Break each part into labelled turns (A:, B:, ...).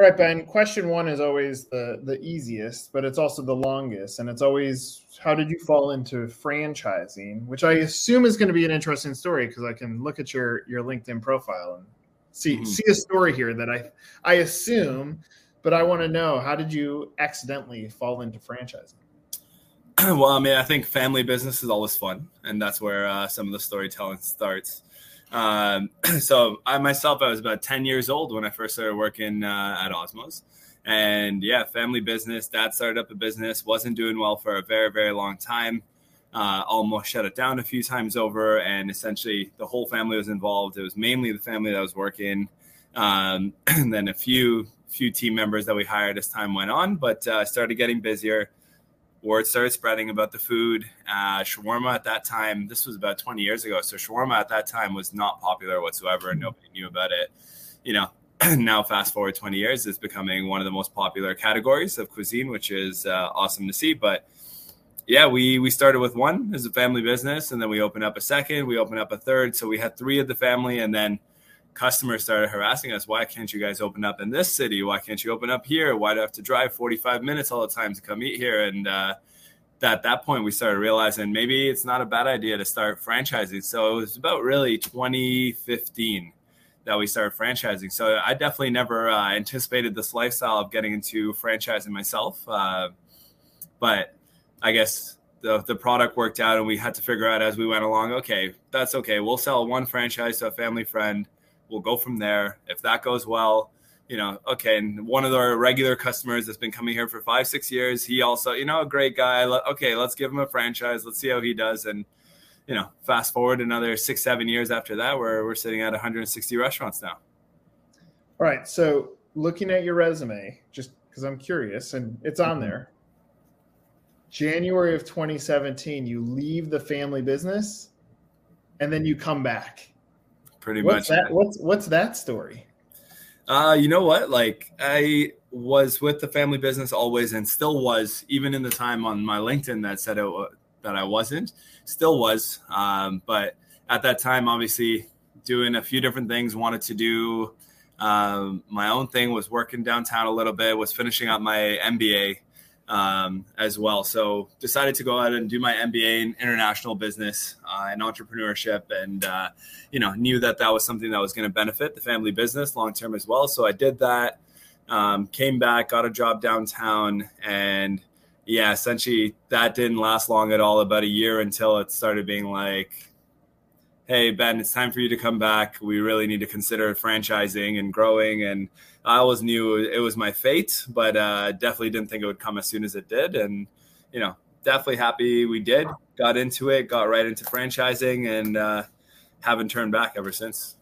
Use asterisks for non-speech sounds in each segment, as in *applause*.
A: All right, Ben. Question one is always the the easiest, but it's also the longest, and it's always how did you fall into franchising, which I assume is going to be an interesting story because I can look at your your LinkedIn profile and see mm-hmm. see a story here that I I assume, but I want to know how did you accidentally fall into franchising? *clears throat*
B: well, I mean, I think family business is always fun, and that's where uh, some of the storytelling starts. Um, *clears throat* so I myself, I was about 10 years old when I first started working uh, at Osmow's. And yeah, family business. Dad started up a business, wasn't doing well for a very, very long time. Uh, almost shut it down a few times over, and essentially the whole family was involved. It was mainly the family that was working, um, *clears throat* and then a few few team members that we hired as time went on. But uh, started getting busier word started spreading about the food. Uh, shawarma at that time, this was about 20 years ago. So shawarma at that time was not popular whatsoever, and nobody knew about it. You know, *clears throat* now fast forward 20 years, it's becoming one of the most popular categories of cuisine, which is uh, awesome to see. But yeah, we we started with one as a family business, and then we opened up a second, we opened up a third. So we had three of the family, and then customers started harassing us. Why can't you guys open up in this city? Why can't you open up here? Why do I have to drive 45 minutes all the time to come eat here? And uh, at that point, we started realizing maybe it's not a bad idea to start franchising. So it was about really 2015 that we started franchising. So I definitely never uh, anticipated this lifestyle of getting into franchising myself. Uh, but I guess the, the product worked out and we had to figure out as we went along, okay, that's okay. We'll sell one franchise to a family friend We'll go from there. If that goes well, you know, okay. And one of our regular customers that's been coming here for five, six years, he also, you know, a great guy. Okay, let's give him a franchise. Let's see how he does. And, you know, fast forward another six, seven years after that, where we're sitting at 160 restaurants now.
A: All right. So looking at your resume, just because I'm curious, and it's on mm-hmm. there. January of 2017, you leave the family business and then you come back
B: pretty
A: what's
B: much.
A: That, what's what's that story?
B: Uh, you know what? Like I was with the family business always, and still was, even in the time on my LinkedIn that said it, that I wasn't, still was. Um, but at that time, obviously, doing a few different things, wanted to do um, my own thing, was working downtown a little bit, was finishing up my MBA um, as well. So decided to go out and do my MBA in international business uh, and entrepreneurship, and uh, you know knew that that was something that was going to benefit the family business long term as well. So I did that. Um, came back, got a job downtown, and yeah, essentially that didn't last long at all. About a year until it started being like hey ben it's time for you to come back we really need to consider franchising and growing and i always knew it was my fate but uh, definitely didn't think it would come as soon as it did. And you know definitely happy we did got into it got right into franchising and uh, haven't turned back ever since.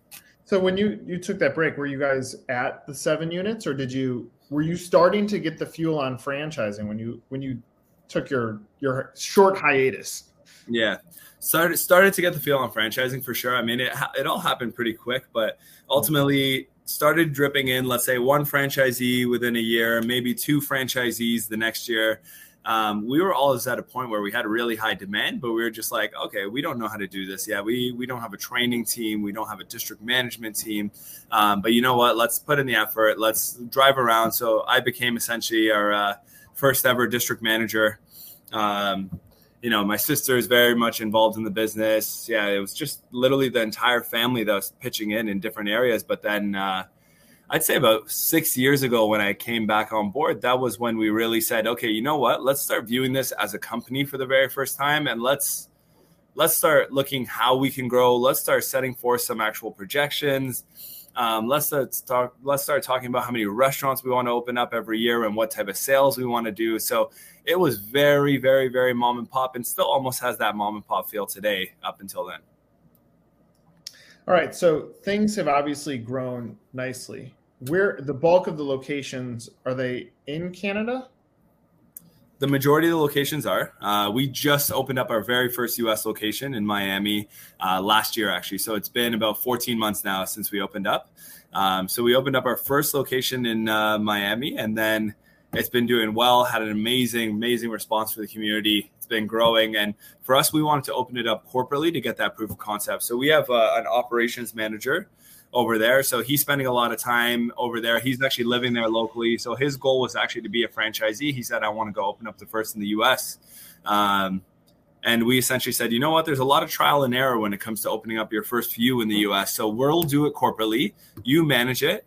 A: So when you you took that break were you guys at the seven units or did you were you starting to get the fuel on franchising when you when you took your your short hiatus?
B: Yeah. Started started to get the feel on franchising for sure. I mean, it it all happened pretty quick, but ultimately started dripping in. Let's say one franchisee within a year, maybe two franchisees the next year. Um, we were always at a point where we had a really high demand, but we were just like, okay, we don't know how to do this. Yeah, we we don't have a training team, we don't have a district management team, um, but you know what? Let's put in the effort. Let's drive around. So I became essentially our uh, first ever district manager. Um, you know, my sister is very much involved in the business. Yeah, it was just literally the entire family that was pitching in in different areas. But then uh, I'd say about six years ago when I came back on board, that was when we really said, okay, you know what? Let's start viewing this as a company for the very first time, and let's let's start looking how we can grow. Let's start setting forth some actual projections. Um, let's talk. Let's start talking about how many restaurants we want to open up every year and what type of sales we want to do. So it was very, very, very mom and pop, and still almost has that mom and pop feel today. Up until then.
A: All right, so things have obviously grown nicely. Where the bulk of the locations are they in Canada?
B: The majority of the locations are. Uh, we just opened up our very first U.S. location in Miami uh, last year, actually. So it's been about 14 months now since we opened up. Um, so we opened up our first location in uh, Miami, and then it's been doing well. Had an amazing, amazing response for the community. It's been growing, and for us, we wanted to open it up corporately to get that proof of concept. So we have uh, an operations manager over there. So he's spending a lot of time over there. He's actually living there locally. So his goal was actually to be a franchisee. He said, I want to go open up the first in the US. Um, and we essentially said, you know what, there's a lot of trial and error when it comes to opening up your first few in the US. So we'll do it corporately, you manage it.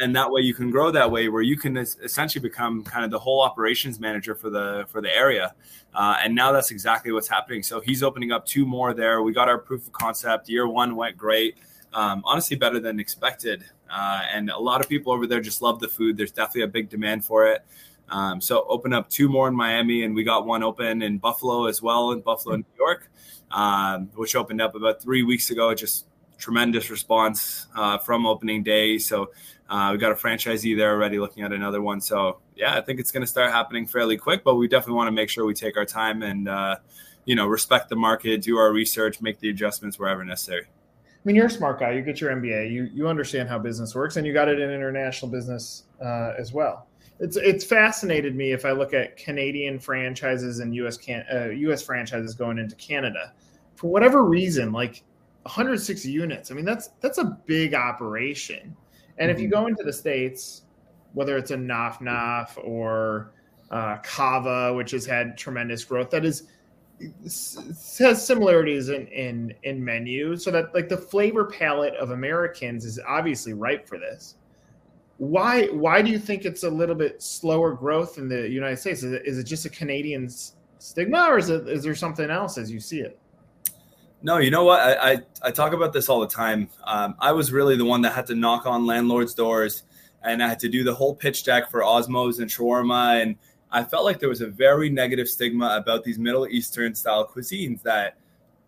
B: And that way you can grow that way where you can essentially become kind of the whole operations manager for the for the area. Uh, and now that's exactly what's happening. So he's opening up two more there. We got our proof of concept. Year one went great um, honestly better than expected. Uh, and a lot of people over there just love the food. There's definitely a big demand for it. Um, so open up two more in Miami, and we got one open in Buffalo as well, in Buffalo, New York, um, which opened up about three weeks ago. Just tremendous response uh, from opening day. So uh, we got a franchisee there already looking at another one. So yeah, I think it's going to start happening fairly quick, but we definitely want to make sure we take our time and uh, you know respect the market, do our research, make the adjustments wherever necessary.
A: I mean, you're a smart guy. You get your MBA. You you understand how business works, and you got it in international business uh, as well. It's it's fascinated me if I look at Canadian franchises and U.S. Can uh, U.S. franchises going into Canada, for whatever reason, like 160 units. I mean, that's that's a big operation. And mm-hmm. if you mm-hmm. go into the states, whether it's a Naf Naf or uh, Cava, which has had tremendous growth, that is has similarities in, in in menu so that like the flavor palette of americans is obviously ripe for this. Why why do you think it's a little bit slower growth in the united states? Is it, is it just a canadian stigma or is it is there something else as you see it?
B: No you know what? I i, I talk about this all the time. Um, i was really the one that had to knock on landlords doors and i had to do the whole pitch deck for Osmow's and shawarma and I felt like there was a very negative stigma about these Middle Eastern style cuisines that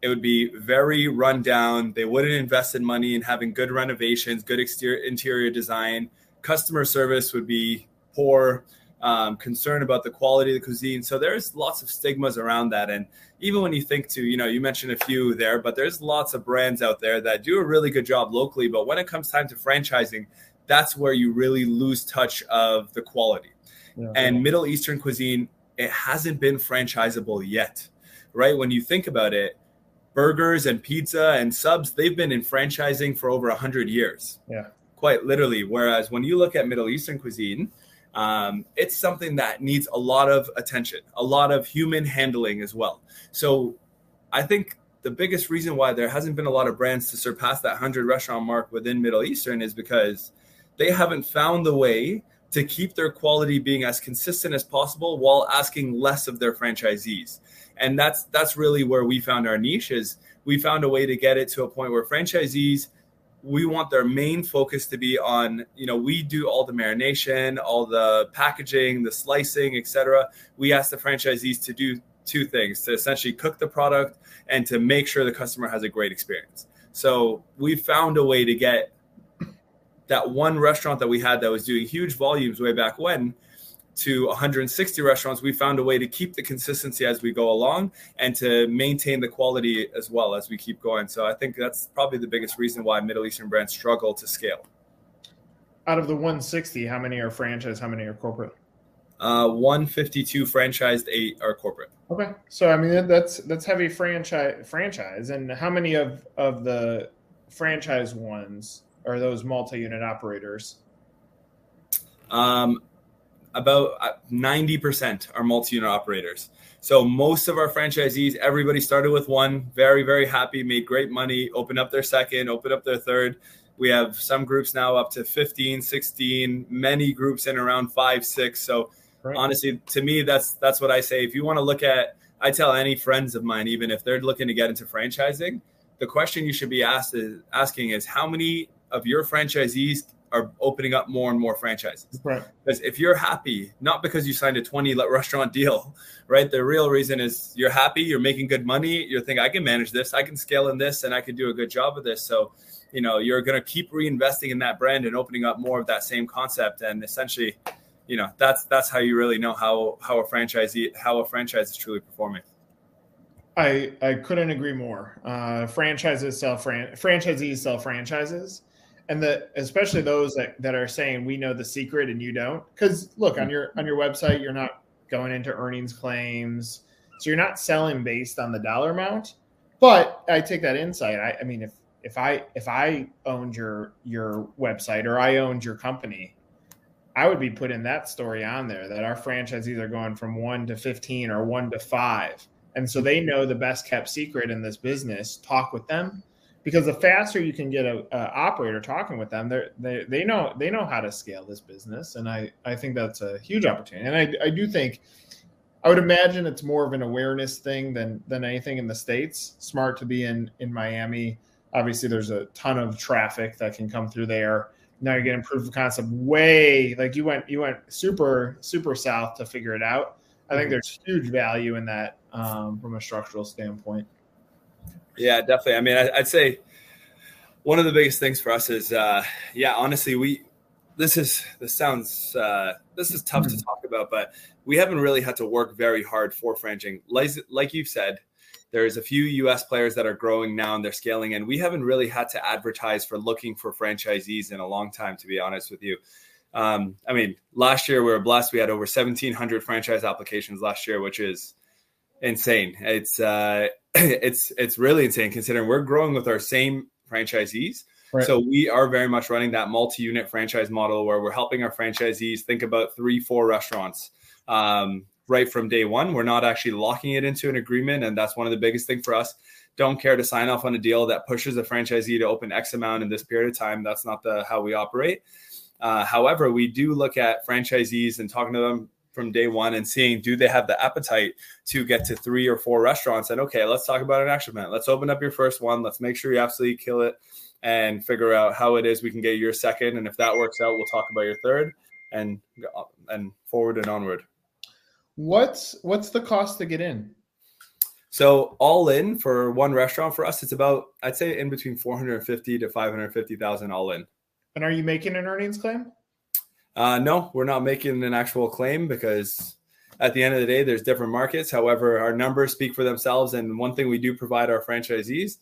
B: it would be very run down. They wouldn't invest in money in having good renovations, good exterior interior design. Customer service would be poor. Um, concern about the quality of the cuisine. So there's lots of stigmas around that. And even when you think to, you know, you mentioned a few there, but there's lots of brands out there that do a really good job locally. But when it comes time to franchising, that's where you really lose touch of the quality. Yeah. And Middle Eastern cuisine, it hasn't been franchisable yet, right? When you think about it, burgers and pizza and subs, they've been in franchising for over 100 years.
A: Yeah.
B: Quite literally. Whereas when you look at Middle Eastern cuisine, um, it's something that needs a lot of attention, a lot of human handling as well. So I think the biggest reason why there hasn't been a lot of brands to surpass that 100 restaurant mark within Middle Eastern is because they haven't found the way to keep their quality being as consistent as possible while asking less of their franchisees. And that's that's really where we found our niche is we found a way to get it to a point where franchisees we want their main focus to be on you know we do all the marination all the packaging the slicing etc we ask the franchisees to do two things to essentially cook the product and to make sure the customer has a great experience so we found a way to get that one restaurant that we had that was doing huge volumes way back when to 160 restaurants, we found a way to keep the consistency as we go along and to maintain the quality as well as we keep going. So I think that's probably the biggest reason why Middle Eastern brands struggle to scale.
A: Out of the 160, how many are franchise? How many are corporate?
B: Uh, 152 franchised, eight are corporate.
A: Okay, so I mean that's that's heavy franchise franchise. And how many of of the franchise ones are those multi-unit operators?
B: Um, about 90% uh, are multi-unit operators. So most of our franchisees, everybody started with one, very, very happy, made great money, opened up their second, opened up their third. We have some groups now up to 15, 16, many groups in around five, six. So right. honestly, to me, that's that's what I say. If you want to look at, I tell any friends of mine, even if they're looking to get into franchising, the question you should be asked is, asking is how many of your franchisees are opening up more and more franchises.
A: Right.
B: Because if you're happy, not because you signed a 20 restaurant deal, *laughs* right? The real reason is you're happy, you're making good money, you're thinking, I can manage this, I can scale in this, and I can do a good job of this. So, you know, you're going to keep reinvesting in that brand and opening up more of that same concept. And essentially, you know, that's that's how you really know how how a franchisee how a franchise is truly performing.
A: I I couldn't agree more. Uh, franchises sell fran- franchisees sell franchises and the especially those that, that are saying we know the secret and you don't. Because look on mm. your on your website you're not going into earnings claims. So you're not selling based on the dollar amount. But i take that insight. I, I mean if if I if I owned your your website or I owned your company, I would be putting that story on there that our franchisees are going from one to 15 or one to five. And so they know the best kept secret in this business. Talk with them because the faster you can get a, a operator talking with them, they they know they know how to scale this business, and I I think that's a huge opportunity. And I I do think I would imagine it's more of an awareness thing than than anything in the states. Smart to be in in Miami. Obviously, there's a ton of traffic that can come through there. Now you're getting proof of concept way like you went you went super super south to figure it out. I think mm-hmm. there's huge value in that um, from a structural standpoint.
B: Yeah, definitely. I mean, I, would say one of the biggest things for us is, uh, yeah, honestly, we this is this sounds uh, this is tough mm-hmm. to talk about, but we haven't really had to work very hard for franchising. Like, like you've said, there's a few US players that are growing now and they're scaling, and we haven't really had to advertise for looking for franchisees in a long time, to be honest with you. Um, I mean, last year we were blessed. We had over 1,700 franchise applications last year, which is insane. It's uh, *clears throat* it's it's really insane considering we're growing with our same franchisees. Right. So we are very much running that multi-unit franchise model where we're helping our franchisees think about three, four restaurants um, right from day one. We're not actually locking it into an agreement, and that's one of the biggest thing for us. Don't care to sign off on a deal that pushes a franchisee to open X amount in this period of time. That's not the how we operate. Uh, however, we do look at franchisees and talking to them from day one and seeing do they have the appetite to get to three or four restaurants? And okay let's talk about an action plan. Let's open up your first one. Let's make sure you absolutely kill it and figure out how it is we can get your second. And if that works out we'll talk about your third and and forward and onward.
A: What's what's the cost to get in?
B: So all in for one restaurant for us it's about i'd say in between 450 to 550000 all in.
A: And are you making an earnings claim
B: uh, no, we're not making an actual claim because at the end of the day, there's different markets. However, our numbers speak for themselves. And one thing we do provide our franchisees,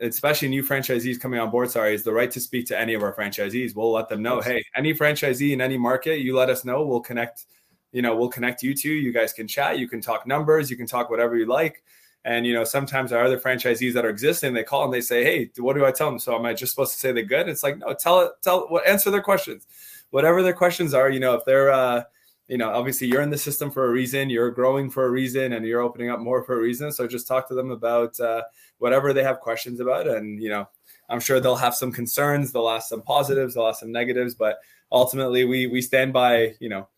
B: especially new franchisees coming on board, sorry, is the right to speak to any of our franchisees. We'll let them know, hey, any franchisee in any market, you let us know. We'll connect, you know, we'll connect you to. You guys can chat. You can talk numbers. You can talk whatever you like. And you know, sometimes our other franchisees that are existing, they call and they say, "Hey, what do I tell them?" So am I just supposed to say they're good? It's like, no, tell it, tell, well, answer their questions whatever their questions are, you know, if they're, uh, you know, obviously you're in the system for a reason, you're growing for a reason, and you're opening up more for a reason. So just talk to them about uh, whatever they have questions about. And, you know, I'm sure they'll have some concerns, they'll ask some positives, they'll ask some negatives, but ultimately we, we stand by, you know,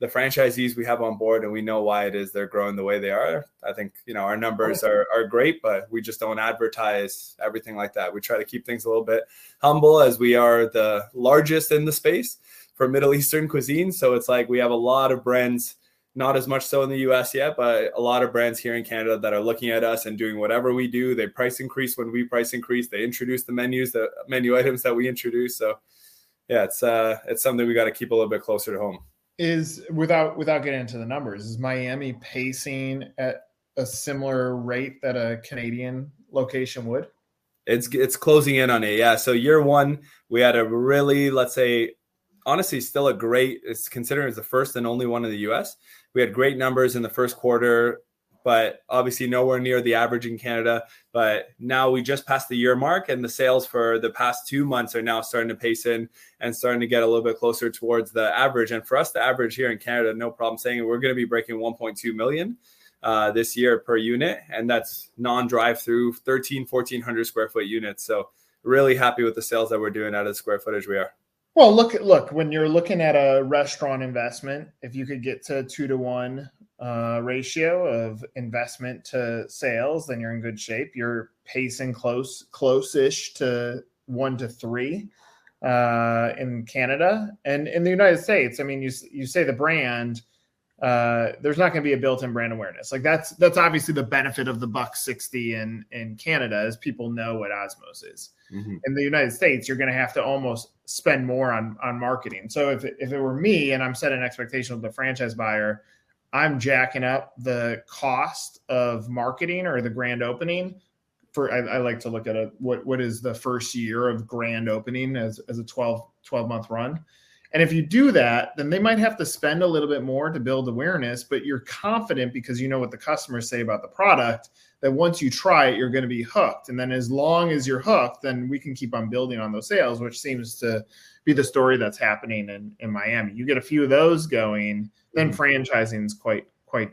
B: the franchisees we have on board and we know why it is they're growing the way they are. I think, you know, our numbers are, are great, but we just don't advertise everything like that. We try to keep things a little bit humble as we are the largest in the space for Middle Eastern cuisine. So it's like we have a lot of brands, not as much so in the US yet, but a lot of brands here in Canada that are looking at us and doing whatever we do. They price increase when we price increase. They introduce the menus, the menu items that we introduce. So yeah, it's uh it's something we got to keep a little bit closer to home.
A: Is without without getting into the numbers, is Miami pacing at a similar rate that a Canadian location would?
B: It's it's closing in on it. Yeah. So year one, we had a really let's say honestly still a great it's considered as the first and only one in the US. We had great numbers in the first quarter, but obviously nowhere near the average in Canada. But now we just passed the year mark, and the sales for the past two months are now starting to pace in and starting to get a little bit closer towards the average. And for us, the average here in Canada, no problem saying we're going to be breaking 1.2 million uh, this year per unit, and that's non-drive-through, 13, 1400 square foot units. So really happy with the sales that we're doing out of the square footage we are.
A: Well, look, look, when you're looking at a restaurant investment, if you could get to two to one uh, ratio of investment to sales, then you're in good shape. You're pacing close, close-ish to one to three uh, in Canada and in the United States. I mean, you you say the brand, uh, there's not going to be a built-in brand awareness. Like that's that's obviously the benefit of the buck sixty in in Canada, is people know what Osmow's is. Mm-hmm. In the United States, you're going to have to almost spend more on on marketing. So if if it were me and I'm setting an expectation of the franchise buyer, I'm jacking up the cost of marketing or the grand opening. For I, I like to look at a what what is the first year of grand opening as as a 12 12 month run And if you do that, then they might have to spend a little bit more to build awareness, but you're confident because you know what the customers say about the product that once you try it, you're going to be hooked. And then as long as you're hooked, then we can keep on building on those sales, which seems to be the story that's happening in, in Miami. You get a few of those going, then mm-hmm. franchising is quite quite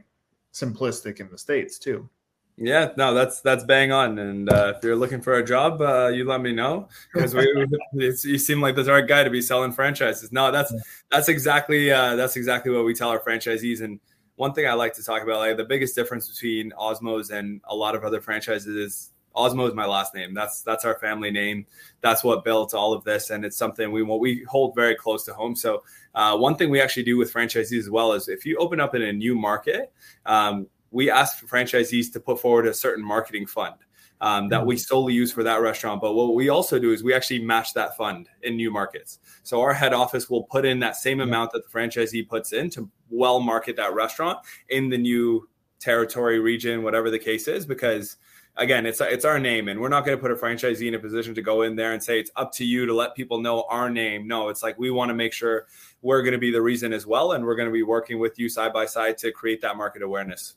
A: simplistic in the states too.
B: Yeah, no, that's that's bang on. And uh, if you're looking for a job, uh, you let me know because we, you seem like the right guy to be selling franchises. No, that's that's exactly uh, that's exactly what we tell our franchisees. And one thing I like to talk about, like the biggest difference between Osmow's and a lot of other franchises is Osmow is my last name. That's that's our family name. That's what built all of this, and it's something we we hold very close to home. So uh, one thing we actually do with franchisees as well is if you open up in a new market, um, we ask franchisees to put forward a certain marketing fund. Um, that we mm-hmm. solely use for that restaurant. But what we also do is we actually match that fund in new markets. So our head office will put in that same amount that the franchisee puts in to well market that restaurant in the new territory, region, whatever the case is, because again, it's it's our name, and we're not going to put a franchisee in a position to go in there and say it's up to you to let people know our name. No, it's like we want to make sure we're going to be the reason as well, and we're going to be working with you side by side to create that market awareness.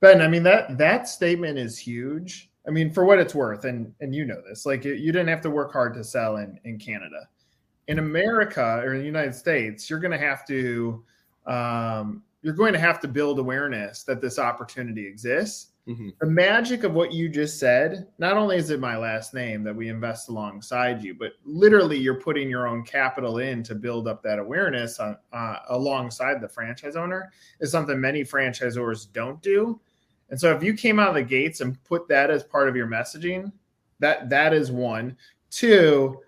A: Ben, I mean that that statement is huge. I mean, for what it's worth, and and you know this, like you didn't have to work hard to sell in in Canada. In America or in the United States, you're going to have to um, you're going to have to build awareness that this opportunity exists. Mm-hmm. The magic of what you just said, not only is it my last name that we invest alongside you, but literally you're putting your own capital in to build up that awareness on, uh, alongside the franchise owner is something many franchisors don't do. And so if you came out of the gates and put that as part of your messaging, that that is one. Two,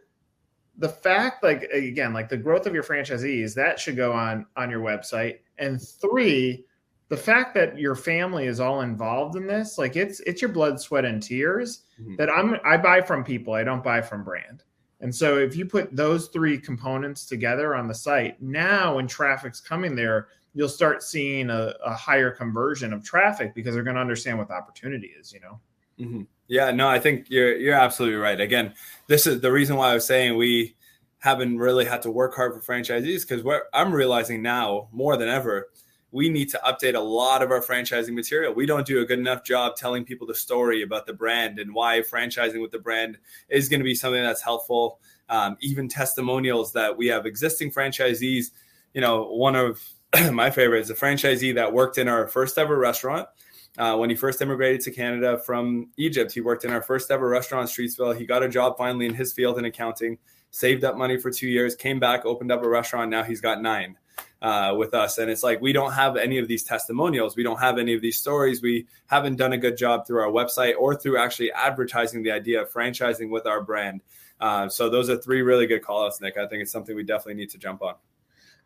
A: the fact like again, like the growth of your franchisees, that should go on on your website. And three, the fact that your family is all involved in this, like it's it's your blood, sweat, and tears mm-hmm. that I'm I buy from people, I don't buy from brand. And so if you put those three components together on the site, now when traffic's coming there, you'll start seeing a, a higher conversion of traffic because they're going to understand what the opportunity is, you know?
B: Mm-hmm. Yeah, no, I think you're, you're absolutely right. Again, this is the reason why I was saying we haven't really had to work hard for franchisees because what I'm realizing now more than ever, we need to update a lot of our franchising material. We don't do a good enough job telling people the story about the brand and why franchising with the brand is going to be something that's helpful. Um, even testimonials that we have existing franchisees. You know, one of *clears throat* my favorite is a franchisee that worked in our first ever restaurant. Uh, when he first immigrated to Canada from Egypt, he worked in our first ever restaurant, in Streetsville. He got a job finally in his field in accounting, saved up money for two years, came back, opened up a restaurant. Now he's got nine uh, with us. And it's like we don't have any of these testimonials. We don't have any of these stories. We haven't done a good job through our website or through actually advertising the idea of franchising with our brand. Uh, so those are three really good call outs, Nick. I think it's something we definitely need to jump on.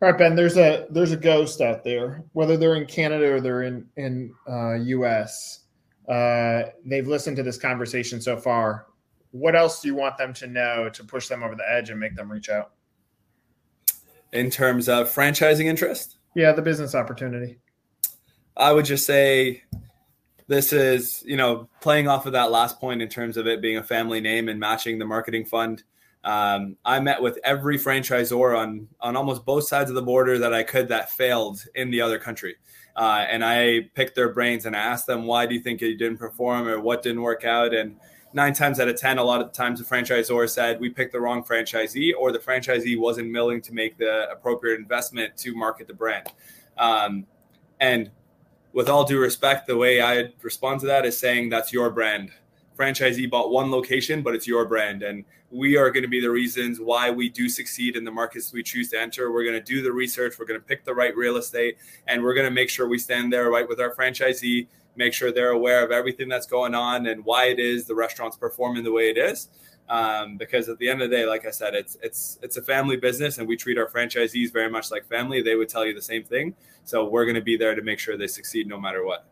A: All right, Ben. There's a there's a ghost out there, whether they're in Canada or they're in in uh, U.S. Uh, they've listened to this conversation so far. What else do you want them to know to push them over the edge and make them reach out?
B: In terms of franchising interest,
A: yeah, the business opportunity.
B: I would just say this is you know playing off of that last point in terms of it being a family name and matching the marketing fund um, I met with every franchisor on on almost both sides of the border that I could that failed in the other country, uh, and I picked their brains and asked them why do you think it didn't perform or what didn't work out? And nine times out of ten, a lot of times the franchisor said we picked the wrong franchisee or the franchisee wasn't willing to make the appropriate investment to market the brand. Um, and with all due respect, the way I respond to that is saying that's your brand franchisee bought one location, but it's your brand. And we are going to be the reasons why we do succeed in the markets we choose to enter. We're going to do the research, we're going to pick the right real estate, and we're going to make sure we stand there right with our franchisee, make sure they're aware of everything that's going on and why it is the restaurant's performing the way it is. Um, because at the end of the day, like I said, it's it's it's a family business, and we treat our franchisees very much like family. They would tell you the same thing. So we're going to be there to make sure they succeed no matter what.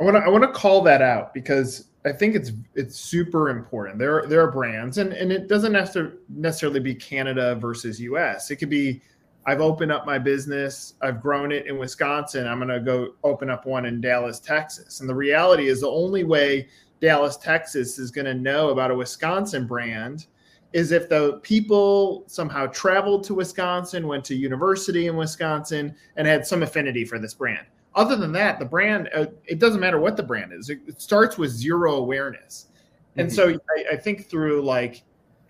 A: I want to I want to call that out because I think it's it's super important. There are, there are brands, and and it doesn't necessarily necessarily be Canada versus U.S. It could be I've opened up my business, I've grown it in Wisconsin. I'm going to go open up one in Dallas, Texas. And the reality is, the only way Dallas, Texas is going to know about a Wisconsin brand is if the people somehow traveled to Wisconsin, went to university in Wisconsin, and had some affinity for this brand. Other than that, the brand, uh, it doesn't matter what the brand is, it, it starts with zero awareness. And mm-hmm. so I, I, think through like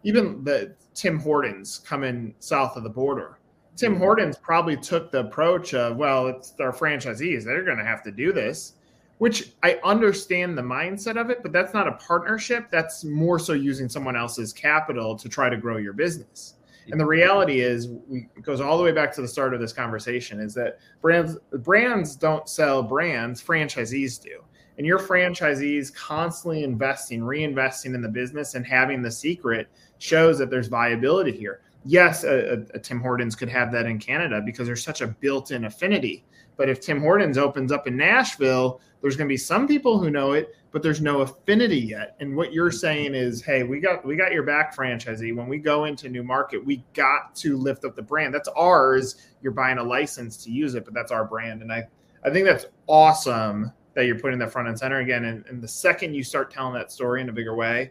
A: even the Tim Hortons coming south of the border, Tim mm-hmm. Hortons probably took the approach of, well, it's our franchisees, they're going to have to do this which I understand the mindset of it, but that's not a partnership. That's more so using someone else's capital to try to grow your business. And the reality is, we, it goes all the way back to the start of this conversation: is that brands brands don't sell brands, franchisees do. And your franchisees constantly investing, reinvesting in the business, and having the secret shows that there's viability here. Yes, a, a, Tim Hortons could have that in Canada because there's such a built-in affinity. But if Tim Hortons opens up in Nashville, there's going to be some people who know it, but there's no affinity yet. And what you're saying is, hey, we got we got your back, franchisee. When we go into new market, we got to lift up the brand. That's ours. You're buying a license to use it, but that's our brand. And I I think that's awesome that you're putting that front and center again. And, and the second you start telling that story in a bigger way,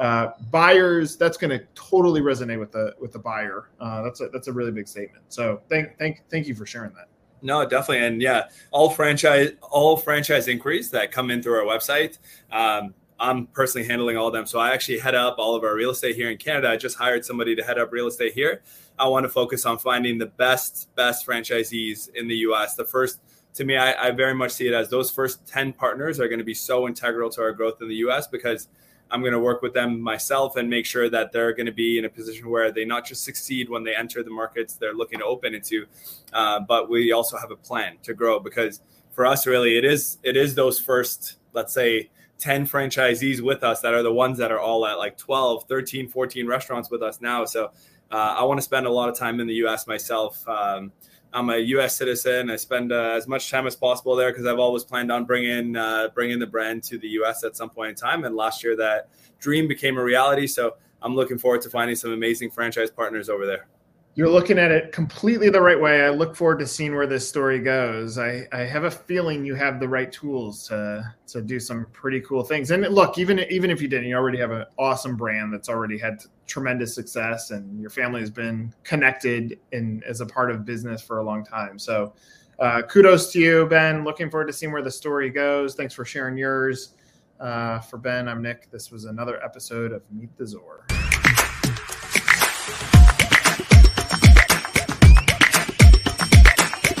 A: uh, buyers that's going to totally resonate with the with the buyer. Uh, that's a that's a really big statement. So thank thank thank you for sharing that.
B: No, definitely, and yeah, all franchise all franchise inquiries that come in through our website. Um, I'm personally handling all of them. So I actually head up all of our real estate here in Canada. I just hired somebody to head up real estate here. I want to focus on finding the best best franchisees in the U.S. The first to me, I, I very much see it as those first ten partners are going to be so integral to our growth in the U.S. because I'm going to work with them myself and make sure that they're going to be in a position where they not just succeed when they enter the markets they're looking to open into, uh, but we also have a plan to grow because for us really it is it is those first let's say 10 franchisees with us that are the ones that are all at like 12 13 14 restaurants with us now. So uh, i want to spend a lot of time in the us myself um, I'm a U.S. citizen. I spend uh, as much time as possible there because I've always planned on bringing uh, bringing the brand to the U.S. at some point in time. And last year, that dream became a reality. So I'm looking forward to finding some amazing franchise partners over there
A: you're looking at it completely the right way. I look forward to seeing where this story goes. I, I have a feeling you have the right tools to to do some pretty cool things. And look, even even if you didn't, you already have an awesome brand that's already had tremendous success, and your family has been connected in as a part of business for a long time. So, uh, kudos to you, Ben. Looking forward to seeing where the story goes. Thanks for sharing yours. Uh, for Ben, I'm Nick. This was another episode of Meet the Zor.